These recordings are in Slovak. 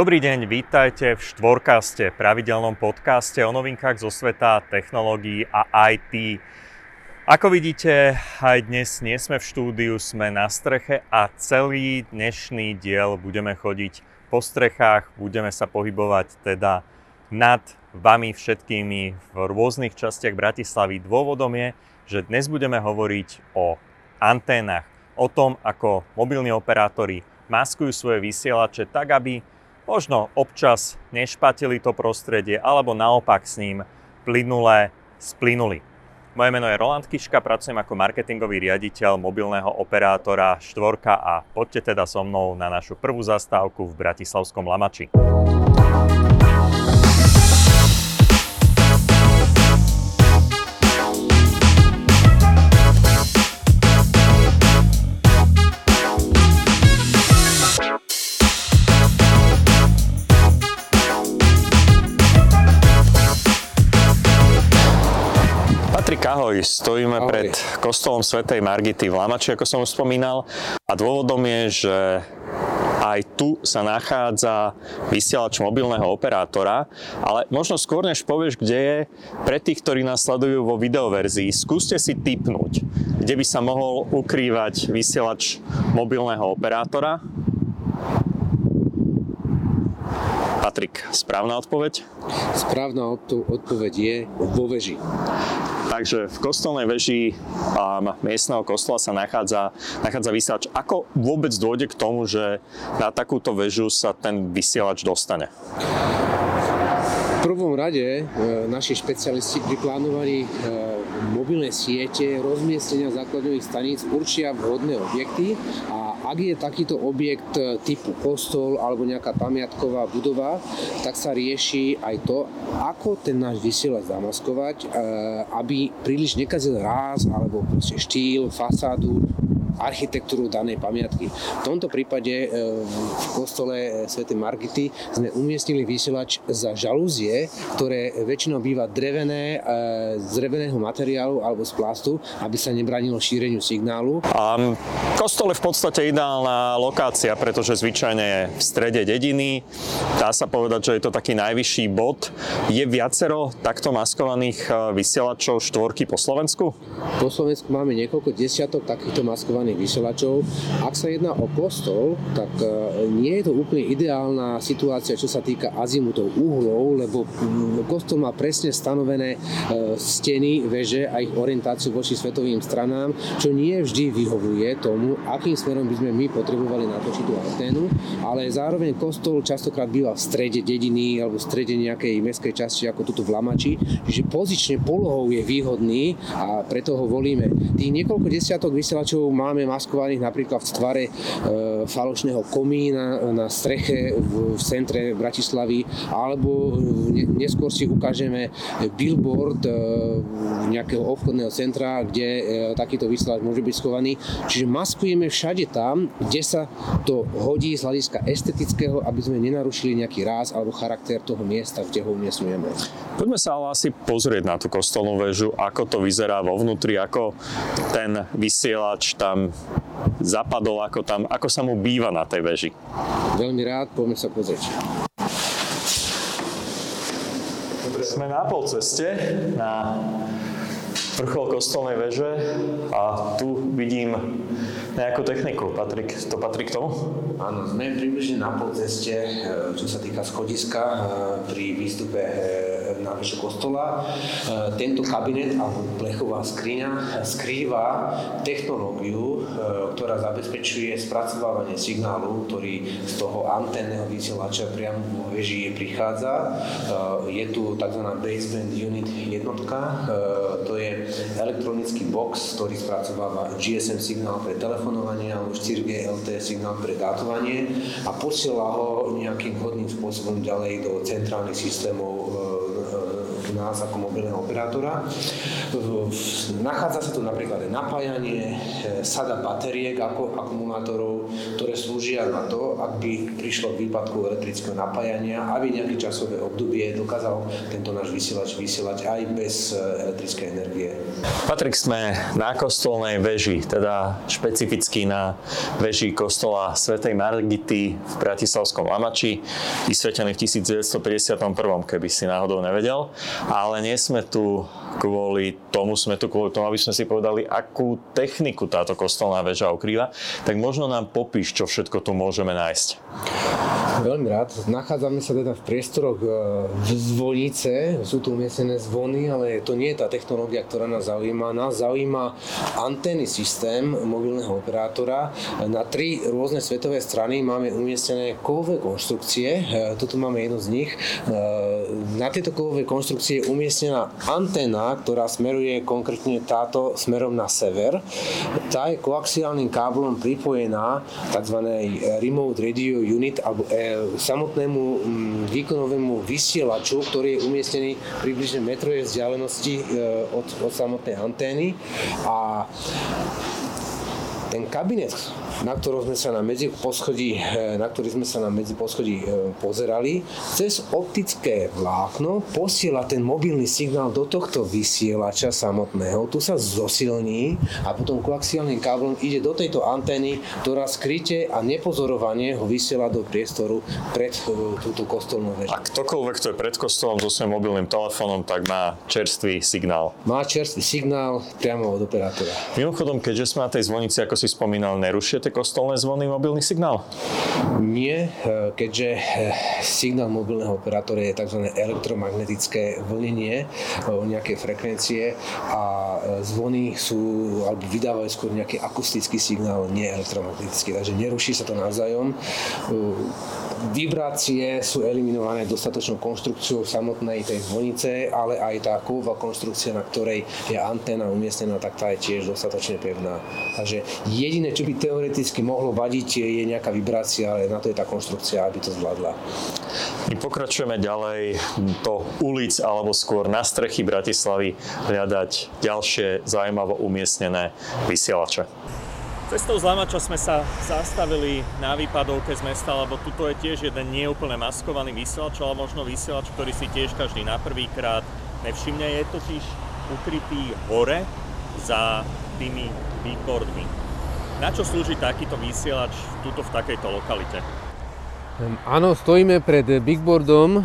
Dobrý deň, vítajte v štvorkaste, pravidelnom podcaste o novinkách zo sveta technológií a IT. Ako vidíte, aj dnes nie sme v štúdiu, sme na streche a celý dnešný diel budeme chodiť po strechách, budeme sa pohybovať teda nad vami všetkými v rôznych častiach Bratislavy. Dôvodom je, že dnes budeme hovoriť o anténach, o tom, ako mobilní operátori maskujú svoje vysielače tak, aby možno občas nešpatili to prostredie, alebo naopak s ním plynule splynuli. Moje meno je Roland Kiška, pracujem ako marketingový riaditeľ mobilného operátora Štvorka a poďte teda so mnou na našu prvú zastávku v Bratislavskom Lamači. Ahoj, stojíme ahoj. pred kostolom svätej Margity v Lamači, ako som už spomínal. A dôvodom je, že aj tu sa nachádza vysielač mobilného operátora, ale možno skôr než povieš, kde je, pre tých, ktorí nás sledujú vo videoverzii, skúste si typnúť, kde by sa mohol ukrývať vysielač mobilného operátora. Patrik, správna odpoveď? Správna odpoveď je vo veži. Takže v kostolnej veži um, miestneho kostola sa nachádza, nachádza vysielač. Ako vôbec dôjde k tomu, že na takúto väžu sa ten vysielač dostane? V prvom rade e, naši špecialisti pri plánovaní e, mobilnej siete, rozmiestnenia základňových staníc určia vhodné objekty a ak je takýto objekt e, typu kostol alebo nejaká pamiatková budova, tak sa rieši aj to, ako ten náš vysielač zamaskovať, e, aby príliš nekazil ráz alebo štýl, fasádu architektúru danej pamiatky. V tomto prípade e, v kostole Sv. Margity sme umiestnili vysielač za žalúzie, ktoré väčšinou býva drevené, e, z dreveného materiálu alebo z plastu, aby sa nebranilo šíreniu signálu. A kostol je v podstate ideálna lokácia, pretože zvyčajne je v strede dediny. Dá sa povedať, že je to taký najvyšší bod. Je viacero takto maskovaných e, vysielačov štvorky po Slovensku? Po Slovensku máme niekoľko desiatok takýchto maskovaných digitálnych vysielačov. Ak sa jedná o kostol, tak e, nie je to úplne ideálna situácia, čo sa týka azimutov uhlov, lebo mm, kostol má presne stanovené e, steny, veže a ich orientáciu voči svetovým stranám, čo nie vždy vyhovuje tomu, akým smerom by sme my potrebovali natočiť tú anténu, ale zároveň kostol častokrát býva v strede dediny alebo v strede nejakej mestskej časti ako tuto v Lamači, čiže pozične polohou je výhodný a preto ho volíme. Tých niekoľko desiatok vysielačov máme máme maskovaných napríklad v tvare e, falošného komína na streche v, centre Bratislavy, alebo ne, neskôr si ukážeme billboard e, nejakého obchodného centra, kde e, takýto vysielač môže byť schovaný. Čiže maskujeme všade tam, kde sa to hodí z hľadiska estetického, aby sme nenarušili nejaký ráz alebo charakter toho miesta, kde ho umiestňujeme. Poďme sa ale asi pozrieť na tú kostolnú väžu, ako to vyzerá vo vnútri, ako ten vysielač tam zapadol, ako, tam, ako sa mu býva na tej veži. Veľmi rád, poďme sa pozrieť. Sme na polceste, na vrchol kostolnej veže a tu vidím nejakú techniku. Patrik, to patrí k tomu? Áno, sme približne na polceste, e, čo sa týka schodiska e, pri výstupe e, vešu kostola. Tento kabinet alebo plechová skriňa skrýva technológiu, ktorá zabezpečuje spracovávanie signálu, ktorý z toho anténneho vysielača priamo vo veži prichádza. Je tu tzv. baseband unit jednotka, to je elektronický box, ktorý spracováva GSM signál pre telefonovanie alebo 4G LTE signál pre dátovanie a posiela ho nejakým vhodným spôsobom ďalej do centrálnych systémov e, e, nás ako mobilného operátora. Nachádza sa tu napríklad aj napájanie, e, sada batériek ako akumulátorov, ktoré slúžia na to, ak by prišlo k výpadku elektrického napájania, aby nejaké časové obdobie dokázal tento náš vysielač vysielať aj bez e, elektrickej energie. Patrik, sme na kostolnej veži, teda špecificky na veži kostola svätej Margity v Bratislavskom Lamači, vysvetený v 1951, keby si náhodou nevedel. Ale nie sme tu kvôli tomu, sme tu kvôli tomu, aby sme si povedali, akú techniku táto kostolná väža ukrýva. Tak možno nám popíš, čo všetko tu môžeme nájsť. Veľmi rád. Nachádzame sa teda v priestoroch e, v zvonice. Sú tu umiestnené zvony, ale to nie je tá technológia, ktorá nás zaujíma. Nás zaujíma anténny systém mobilného operátora. Na tri rôzne svetové strany máme umiestnené kovové konštrukcie. E, Toto máme jednu z nich. E, na tieto kovové konštrukcie je umiestnená anténa, ktorá smeruje konkrétne táto smerom na sever. Tá je koaxiálnym káblom pripojená tzv. Remote Radio Unit alebo samotnému mm, výkonovému vysielaču, ktorý je umiestnený približne metrovej vzdialenosti e, od, od samotnej antény. A ten kabinet, na ktorom sme sa na medzi poschodí, eh, na ktorý sme sa na medzi poschodí eh, pozerali, cez optické vlákno posiela ten mobilný signál do tohto vysielača samotného. Tu sa zosilní a potom koaxiálnym káblom ide do tejto antény, ktorá skryte a nepozorovanie ho vysiela do priestoru pred eh, túto kostolnú väžu. A ktokoľvek, kto je pred kostolom so svojím mobilným telefónom, tak má čerstvý signál. Má čerstvý signál priamo od operátora. Mimochodom, keďže sme na tej zvonici, ako si spomínal, nerušia tie kostolné zvony mobilný signál? Nie, e, keďže e, signál mobilného operátora je tzv. elektromagnetické vlnenie o e, nejaké frekvencie a zvony sú, alebo vydávajú skôr nejaký akustický signál, nie elektromagnetický, takže neruší sa to navzájom. Vibrácie sú eliminované dostatočnou konštrukciou samotnej tej zvonice, ale aj tá kovová konštrukcia, na ktorej je anténa umiestnená, tak tá je tiež dostatočne pevná. Takže jediné, čo by teoreticky mohlo vadiť, je nejaká vibrácia, ale na to je tá konštrukcia, aby to zvládla. My pokračujeme ďalej do ulic alebo skôr na strechy Bratislavy hľadať ďalšie zaujímavo umiestnené vysielače. Cestou z Lamača sme sa zastavili na výpadovke z mesta, lebo tuto je tiež jeden neúplne maskovaný vysielač, ale možno vysielač, ktorý si tiež každý na prvýkrát nevšimne. Je totiž ukrytý hore za tými billboardmi. Na čo slúži takýto vysielač tuto v takejto lokalite? Áno, stojíme pred bigboardom. E,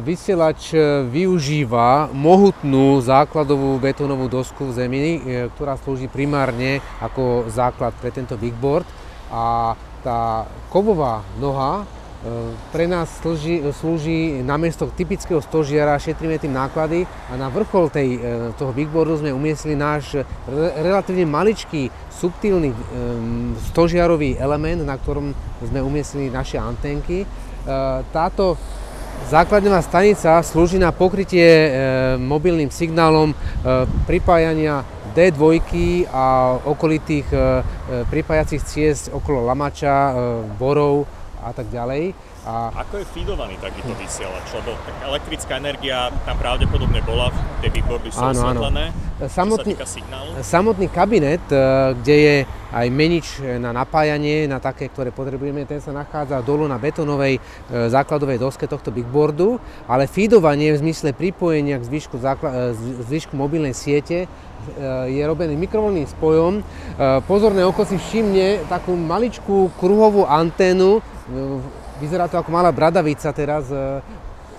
vysielač e, využíva mohutnú základovú betónovú dosku v zemi, e, ktorá slúži primárne ako základ pre tento bigboard. A tá kovová noha pre nás slúži, slúži namiesto typického stožiara, šetríme tým náklady a na vrchol tej, toho bigboardu sme umiestnili náš relatívne maličký subtilný stožiarový element, na ktorom sme umiestnili naše antenky. E, táto základňová stanica slúži na pokrytie e, mobilným signálom e, pripájania D2 a okolitých pripájacích ciest okolo Lamača, Borov a tak ďalej. A... Ako je feedovaný takýto vysielač? Lebo tak elektrická energia tam pravdepodobne bola, tie výborby sú áno, osvetlené. Áno. Samotný, samotný kabinet, e, kde je aj menič na napájanie, na také, ktoré potrebujeme, ten sa nachádza dolu na betónovej e, základovej doske tohto bigboardu, ale feedovanie v zmysle pripojenia k zvyšku, zákla- e, zvyšku mobilnej siete je robený mikrovolným spojom. Pozorné oko si všimne takú maličkú kruhovú anténu Vyzerá to ako malá bradavica teraz, e,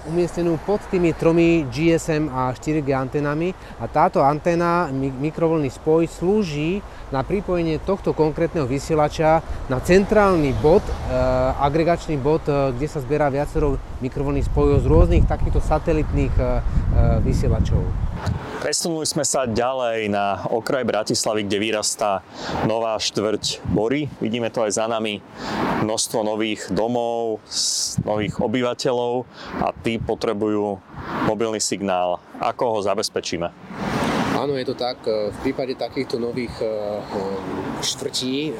umiestnenú pod tými tromi GSM a 4G antenami a táto anténa, mikrovlný spoj, slúži na pripojenie tohto konkrétneho vysielača na centrálny bod, e, agregačný bod, e, kde sa zberá viacero mikrovlných spojov z rôznych takýchto satelitných vysielačov. Presunuli sme sa ďalej na okraj Bratislavy, kde vyrastá nová štvrť Bory. Vidíme to aj za nami. Množstvo nových domov, nových obyvateľov a tí potrebujú mobilný signál. Ako ho zabezpečíme? Áno, je to tak. V prípade takýchto nových e, štvrtí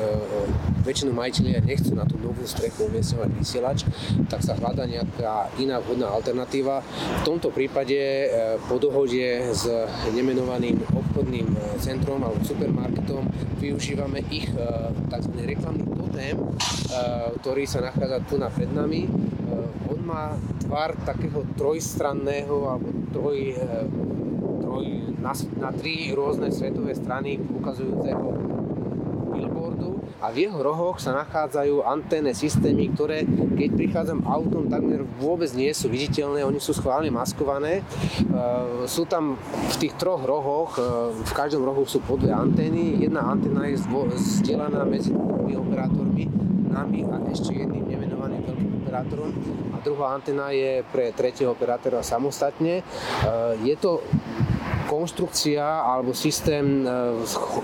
väčšinu majiteľia nechcú na tú novú strechu umiestňovať vysielač, tak sa hľada nejaká iná vhodná alternatíva. V tomto prípade e, po dohode s nemenovaným obchodným e, centrom alebo supermarketom využívame ich e, tzv. reklamný totem, ktorý sa nachádza tu na pred nami. On má tvar takého trojstranného alebo troj, troj na, na tri rôzne svetové strany ukazujúceho a v jeho rohoch sa nachádzajú anténne systémy, ktoré keď prichádzam autom takmer vôbec nie sú viditeľné, oni sú schválne maskované. Sú tam v tých troch rohoch, v každom rohu sú po dve antény, jedna anténa je zdieľaná medzi dvomi operátormi, nami a ešte jedným nemenovaným veľkým operátorom a druhá antena je pre tretieho operátora samostatne. Je to konštrukcia alebo systém e,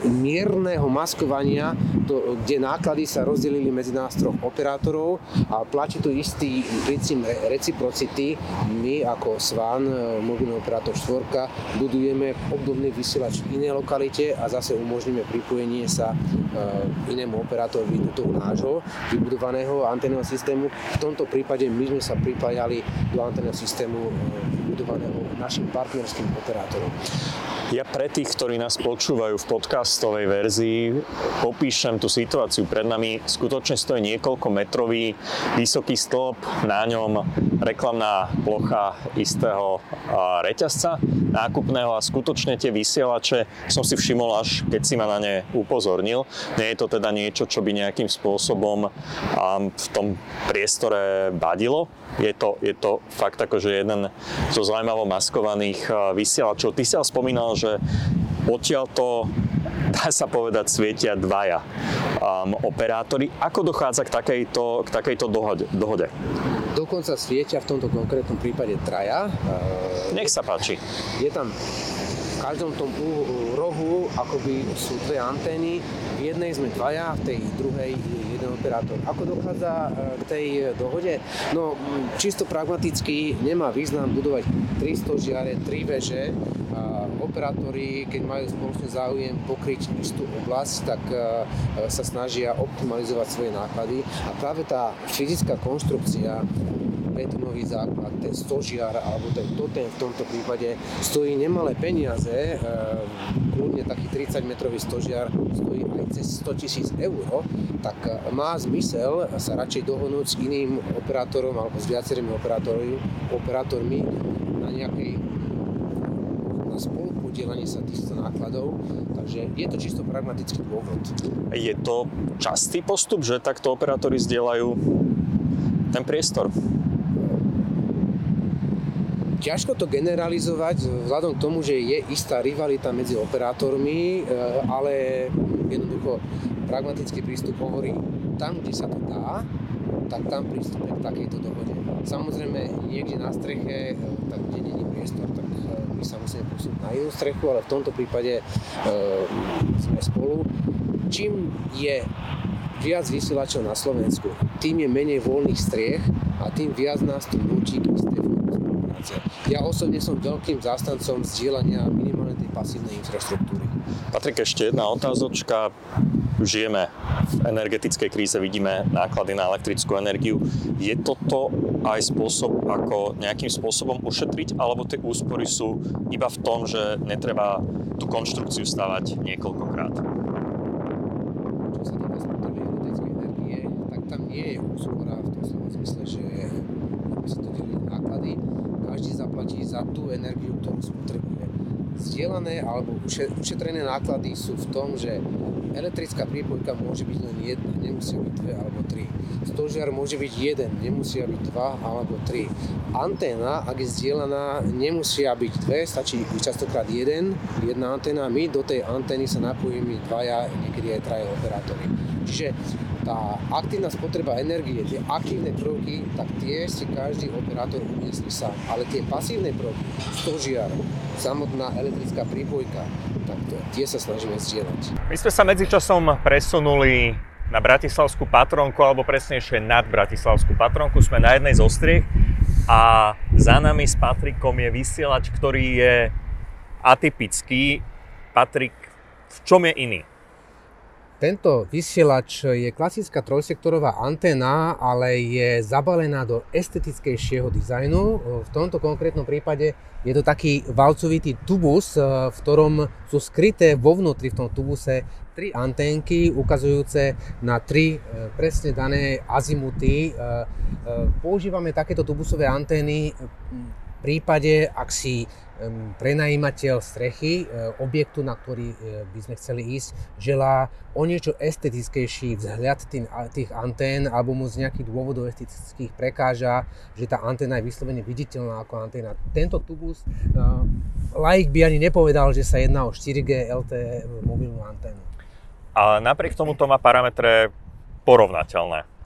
mierneho maskovania, to, kde náklady sa rozdelili medzi nás troch operátorov a platí tu istý princíp reciprocity. My ako SVAN, e, mobilný operátor 4, budujeme obdobný vysielač v inej lokalite a zase umožníme pripojenie sa e, inému operátorovi do toho nášho vybudovaného antenného systému. V tomto prípade my sme sa pripájali do antenného systému vybudovaného našim partnerským operátorom. Ja pre tých, ktorí nás počúvajú v podcastovej verzii, popíšem tú situáciu. Pred nami skutočne stojí niekoľko metrový vysoký stĺp, na ňom reklamná plocha istého reťazca nákupného a skutočne tie vysielače som si všimol až keď si ma na ne upozornil. Nie je to teda niečo, čo by nejakým spôsobom v tom priestore badilo. Je to, je to fakt akože jeden zo zaujímavo maskovaných vysielačov. Ty si ale spomínal, že odtiaľ to dá sa povedať, svietia dvaja um, operátori. Ako dochádza k takejto, k takejto dohode, dohode? Dokonca svietia v tomto konkrétnom prípade traja. Nech sa páči. Je tam v každom tom rohu akoby sú dve antény. V jednej sme dvaja, v tej druhej jeden operátor. Ako dochádza e, k tej dohode? No, čisto pragmaticky nemá význam budovať 300 žiare, 3 veže, operátori, keď majú spoločný záujem pokryť istú oblasť, tak e, sa snažia optimalizovať svoje náklady a práve tá fyzická konštrukcia betónový základ, ten stožiar alebo ten totem v tomto prípade stojí nemalé peniaze, e, kľudne taký 30 metrový stožiar stojí aj cez 100 tisíc eur, tak e, má zmysel sa radšej dohodnúť s iným operátorom alebo s viacerými operátormi, operátormi na nejakej na spolupodielanie sa týchto nákladov, takže je to čisto pragmatický dôvod. Je to častý postup, že takto operátori zdieľajú ten priestor? Ťažko to generalizovať vzhľadom k tomu, že je istá rivalita medzi operátormi, e, ale jednoducho pragmatický prístup hovorí, tam, kde sa to dá, tak tam prístupe k takejto dohode. Samozrejme, niekde na streche, e, tak kde není priestor, tak e, my sa musíme posúť na inú strechu, ale v tomto prípade e, sme spolu. Čím je viac vysielačov na Slovensku, tým je menej voľných striech a tým viac nás tu nutí k istej spolupráce. Ja osobne som veľkým zástancom zdieľania minimálnej tej pasívnej infraštruktúry. Patrik, ešte jedna otázočka. Žijeme v energetickej kríze, vidíme náklady na elektrickú energiu. Je toto aj spôsob, ako nejakým spôsobom ušetriť, alebo tie úspory sú iba v tom, že netreba tú konštrukciu stavať niekoľkokrát? nie je úspora v tom slova zmysle, že sa to delí náklady, každý zaplatí za tú energiu, ktorú spotrebuje. Zdieľané alebo ušetrené náklady sú v tom, že elektrická prípojka môže byť len jedna, nemusia byť dve alebo tri. Stožiar môže byť jeden, nemusia byť dva alebo tri. Anténa, ak je zdieľaná, nemusia byť dve, stačí častokrát jeden, jedna anténa. My do tej antény sa napojíme dvaja, niekedy aj traje operátory. Čiže tá aktívna spotreba energie, tie aktívne prvky, tak tie si každý operátor umiestni sám. Ale tie pasívne prvky, stožiar, samotná elektrická prípojka, tak to, tie sa snažíme zdieľať. My sme sa medzičasom presunuli na Bratislavskú patronku, alebo presnejšie nad Bratislavskú patronku. Sme na jednej zo striech a za nami s Patrikom je vysielač, ktorý je atypický. Patrik, v čom je iný? Tento vysielač je klasická trojsektorová anténa, ale je zabalená do estetickejšieho dizajnu. V tomto konkrétnom prípade je to taký valcovitý tubus, v ktorom sú skryté vo vnútri v tom tubuse tri anténky ukazujúce na tri e, presne dané azimuty. E, e, používame takéto tubusové antény V prípade, ak si prenajímateľ strechy, e, objektu, na ktorý e, by sme chceli ísť, želá o niečo estetickejší vzhľad tých antén alebo mu z nejakých dôvodov estetických prekáža, že tá anténa je vyslovene viditeľná ako anténa. Tento tubus, e, laik by ani nepovedal, že sa jedná o 4G LTE mobilnú anténu. Ale napriek tomu to má parametre porovnateľné.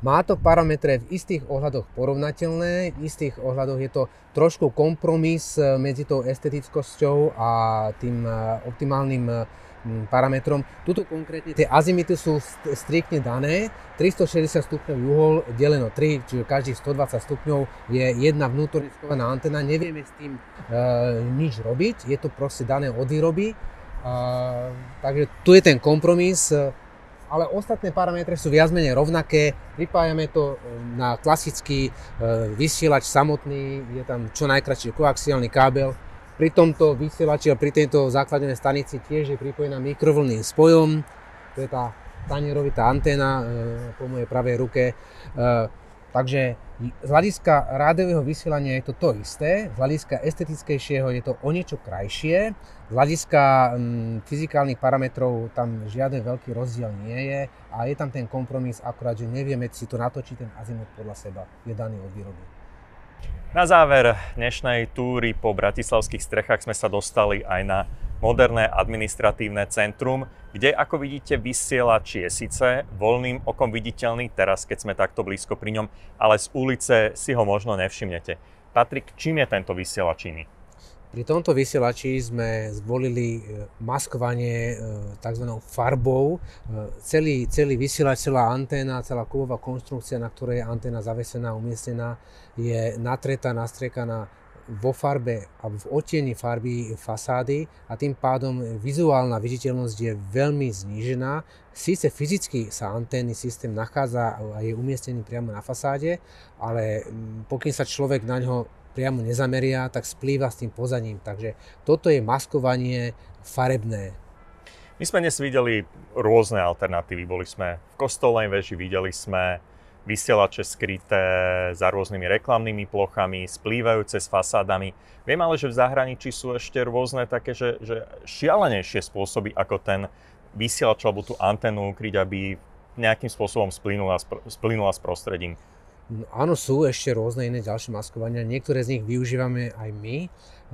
Má to parametre v istých ohľadoch porovnateľné, v istých ohľadoch je to trošku kompromis e, medzi tou estetickosťou a tým e, optimálnym e, parametrom. Tuto konkrétne tie azimity sú striktne dané, 360 stupňov uhol deleno 3, čiže každých 120 stupňov je jedna vnútorne schovaná antena, nevieme s tým e, nič robiť, je to proste dané od výroby. E, takže tu je ten kompromis, ale ostatné parametre sú viac menej rovnaké. Pripájame to e, na klasický e, vysielač samotný, je tam čo najkračší koaxiálny kábel. Pri tomto vysielači a pri tejto základnej stanici tiež je pripojená mikrovlnným spojom. To je tá tanierovitá anténa e, po mojej pravej ruke. Takže z hľadiska rádiového vysielania je to to isté, z hľadiska estetickejšieho je to o niečo krajšie, z hľadiska mm, fyzikálnych parametrov tam žiaden veľký rozdiel nie je a je tam ten kompromis, akurát, že nevieme si to natočiť ten azimut podľa seba, je daný od výroby. Na záver dnešnej túry po bratislavských strechách sme sa dostali aj na moderné administratívne centrum, kde, ako vidíte, vysielač je síce voľným okom viditeľný teraz, keď sme takto blízko pri ňom, ale z ulice si ho možno nevšimnete. Patrik, čím je tento vysielač iný? Pri tomto vysielači sme zvolili e, maskovanie e, tzv. farbou. E, celý, celý vysielač, celá anténa, celá kovová konštrukcia, na ktorej je anténa zavesená, umiestnená, je natretá, nastriekaná vo farbe alebo v odtieni farby fasády a tým pádom vizuálna viditeľnosť je veľmi znížená. Síce fyzicky sa anténny systém nachádza a je umiestnený priamo na fasáde, ale mm, pokým sa človek na ňo priamo nezameria, tak splýva s tým pozadím. Takže toto je maskovanie farebné. My sme dnes videli rôzne alternatívy. Boli sme v kostolnej veži, videli sme vysielače skryté za rôznymi reklamnými plochami, splývajúce s fasádami. Viem ale, že v zahraničí sú ešte rôzne také, že, že šialenejšie spôsoby, ako ten vysielač alebo tú anténu ukryť, aby nejakým spôsobom splynula, splynula s prostredím. No, áno, sú ešte rôzne iné ďalšie maskovania. Niektoré z nich využívame aj my.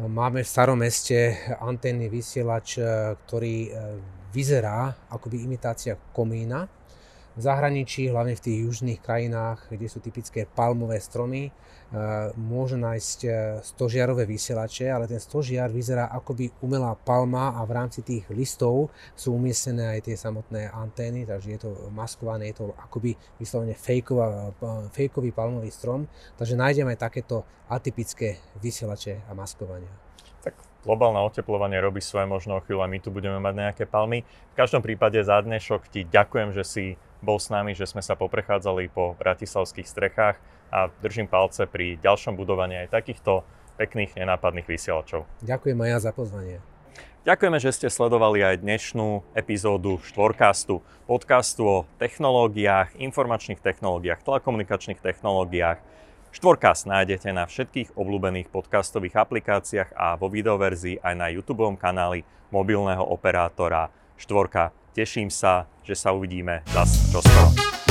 Máme v starom meste anténny vysielač, ktorý e, vyzerá akoby imitácia komína v zahraničí, hlavne v tých južných krajinách, kde sú typické palmové stromy, e, môžu nájsť e, stožiarové vysielače, ale ten stožiar vyzerá akoby umelá palma a v rámci tých listov sú umiestnené aj tie samotné antény, takže je to maskované, je to akoby vyslovene fejkový palmový strom, takže nájdeme aj takéto atypické vysielače a maskovania. Globálne oteplovanie robí svoje možno o chvíľu a my tu budeme mať nejaké palmy. V každom prípade za dnešok ti ďakujem, že si bol s nami, že sme sa poprechádzali po bratislavských strechách a držím palce pri ďalšom budovaní aj takýchto pekných, nenápadných vysielačov. Ďakujem aj ja za pozvanie. Ďakujeme, že ste sledovali aj dnešnú epizódu Štvorkastu, podcastu o technológiách, informačných technológiách, telekomunikačných technológiách. Štvorkast nájdete na všetkých obľúbených podcastových aplikáciách a vo videoverzii aj na YouTube kanáli mobilného operátora Štvorka. Teším sa, že sa uvidíme zase čoskoro.